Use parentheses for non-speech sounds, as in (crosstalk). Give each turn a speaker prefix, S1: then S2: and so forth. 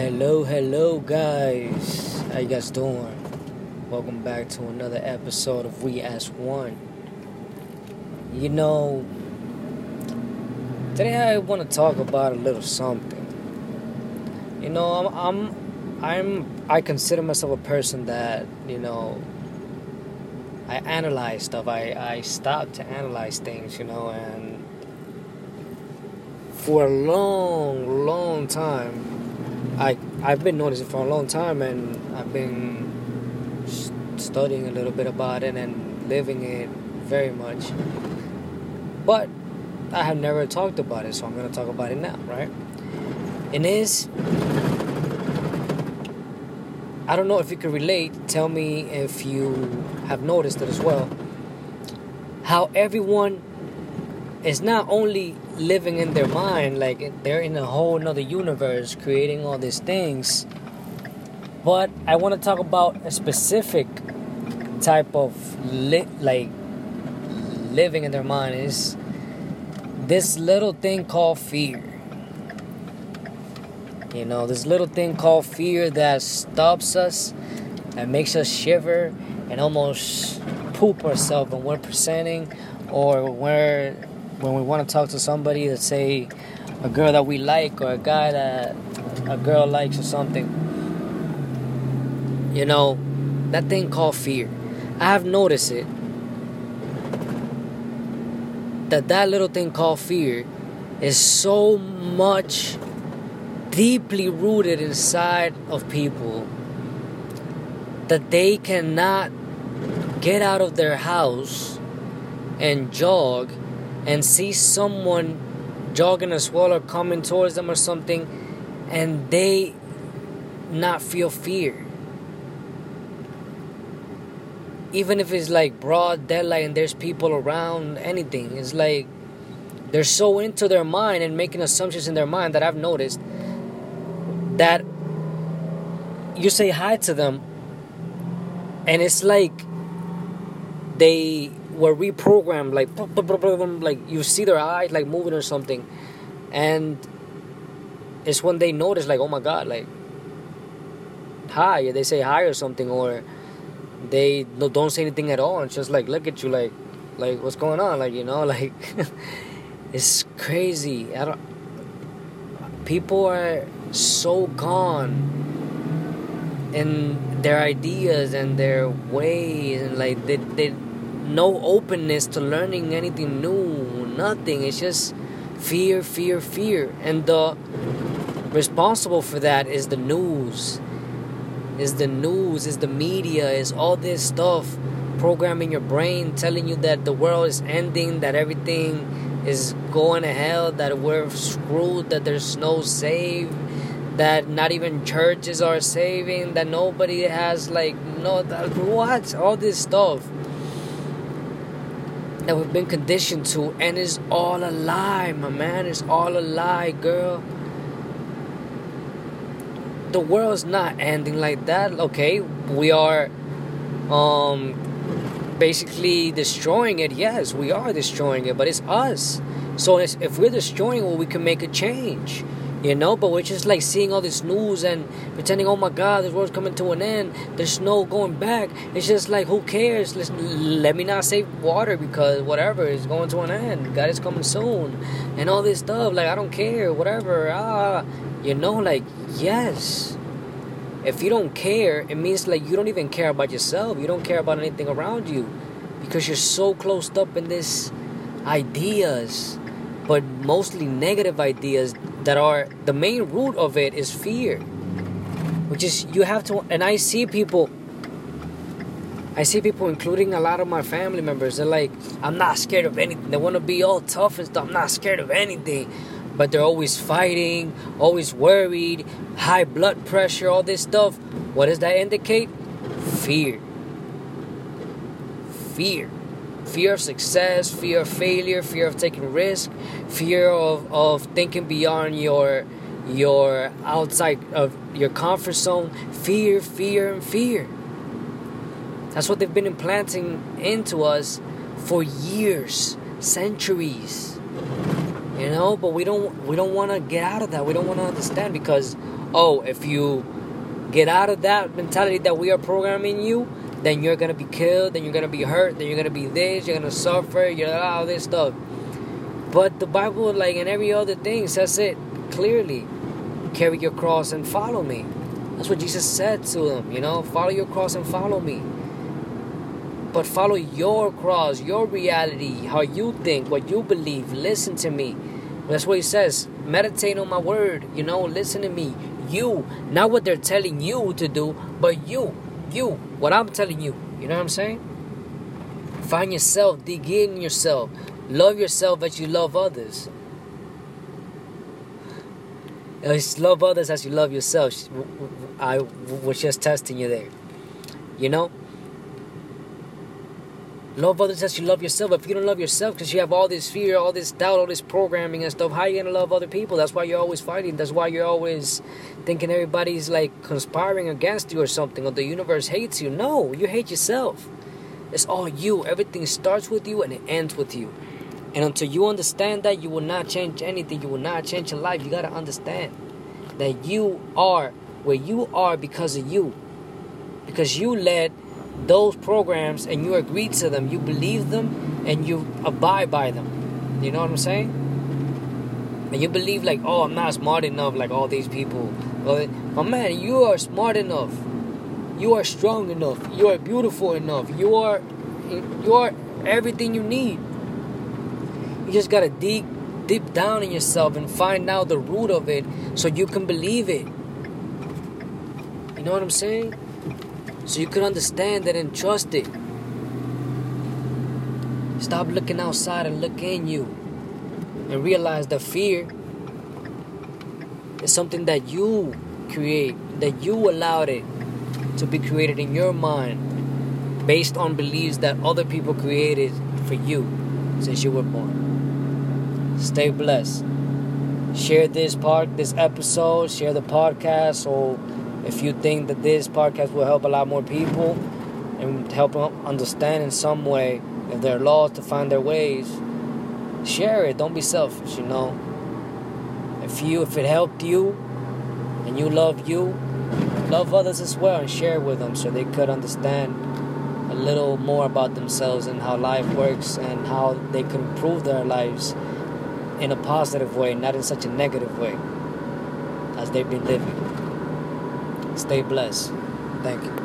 S1: Hello, hello, guys. How you guys doing? Welcome back to another episode of We As One. You know, today I want to talk about a little something. You know, I'm, I'm, I'm, I consider myself a person that you know. I analyze stuff. I I stop to analyze things. You know, and for a long, long time I I've been noticing for a long time, and I've been studying a little bit about it and living it very much. But I have never talked about it, so I'm gonna talk about it now, right? It is. I don't know if you can relate. Tell me if you have noticed it as well. How everyone is not only living in their mind, like they're in a whole another universe, creating all these things. But I want to talk about a specific type of li- like living in their mind is this little thing called fear. You know, this little thing called fear that stops us and makes us shiver and almost poop ourselves when we're presenting or we're when we want to talk to somebody, let's say a girl that we like or a guy that a girl likes or something, you know, that thing called fear. I have noticed it. That that little thing called fear is so much deeply rooted inside of people that they cannot get out of their house and jog and see someone jogging as well or coming towards them or something and they not feel fear. Even if it's like broad daylight and there's people around anything it's like they're so into their mind and making assumptions in their mind that i've noticed that you say hi to them and it's like they were reprogrammed like like you see their eyes like moving or something and it's when they notice like oh my god like hi they say hi or something or they don't say anything at all and just like look at you like like what's going on like you know (laughs) like it's crazy. I don't people are so gone in their ideas and their ways and like they, they no openness to learning anything new, nothing. It's just fear, fear, fear. And the responsible for that is the news. Is the news, is the media, is all this stuff programming your brain, telling you that the world is ending, that everything is going to hell, that we're screwed, that there's no save, that not even churches are saving, that nobody has like no that, what all this stuff that we've been conditioned to, and it's all a lie, my man. It's all a lie, girl. The world's not ending like that. Okay, we are, um, basically destroying it. Yes, we are destroying it, but it's us. So if we're destroying it, we can make a change you know but we're just like seeing all this news and pretending oh my god this world's coming to an end. There's no going back. It's just like who cares? Let's, let me not save water because whatever is going to an end. God is coming soon and all this stuff. Like i don't care whatever. Ah you know like yes. If you don't care it means like you don't even care about yourself. You don't care about anything around you because you're so closed up in this ideas but mostly negative ideas that are the main root of it is fear. Which is you have to and i see people i see people including a lot of my family members they're like i'm not scared of anything. They want to be all tough and stuff. I'm not scared of anything. But they're always fighting always worried high blood pressure all this stuff. What does that indicate? Fear. Fear fear of success, fear of failure, fear of taking risk, fear of, of thinking beyond your your outside of your comfort zone, fear, fear, and fear. That's what they've been implanting into us for years, centuries. You know, but we don't we don't want to get out of that. We don't want to understand because oh, if you get out of that mentality that we are programming you, then you're gonna be killed, then you're gonna be hurt, then you're gonna be this, you're gonna suffer, you're all this stuff. But the Bible, like in every other thing, says it clearly. Carry your cross and follow me. That's what Jesus said to them, you know, follow your cross and follow me. But follow your cross, your reality, how you think, what you believe. Listen to me. That's what he says. Meditate on my word, you know, listen to me. You, not what they're telling you to do, but you, you, what I'm telling you. You know what I'm saying? Find yourself, dig in yourself, love yourself as you love others. Love others as you love yourself. I was just testing you there. You know? Love others as you love yourself. If you don't love yourself because you have all this fear, all this doubt, all this programming and stuff, how are you gonna love other people? That's why you're always fighting. That's why you're always thinking everybody's like conspiring against you or something, or the universe hates you. No, you hate yourself. It's all you. Everything starts with you and it ends with you. And until you understand that, you will not change anything. You will not change your life. You gotta understand that you are where you are because of you. Because you led those programs and you agree to them, you believe them, and you abide by them. You know what I'm saying? And you believe like, oh, I'm not smart enough like all these people. But my man, you are smart enough. You are strong enough. You are beautiful enough. You are, you are everything you need. You just gotta dig deep down in yourself and find out the root of it so you can believe it. You know what I'm saying? So you can understand it and trust it. Stop looking outside and look in you and realize that fear is something that you create, that you allowed it to be created in your mind based on beliefs that other people created for you since you were born. Stay blessed. Share this part, this episode, share the podcast, or if you think that this podcast will help a lot more people and help them understand in some way if they're lost to find their ways, share it. Don't be selfish, you know. If you if it helped you and you love you, love others as well and share with them so they could understand a little more about themselves and how life works and how they can improve their lives in a positive way, not in such a negative way as they've been living. Stay blessed. Thank you.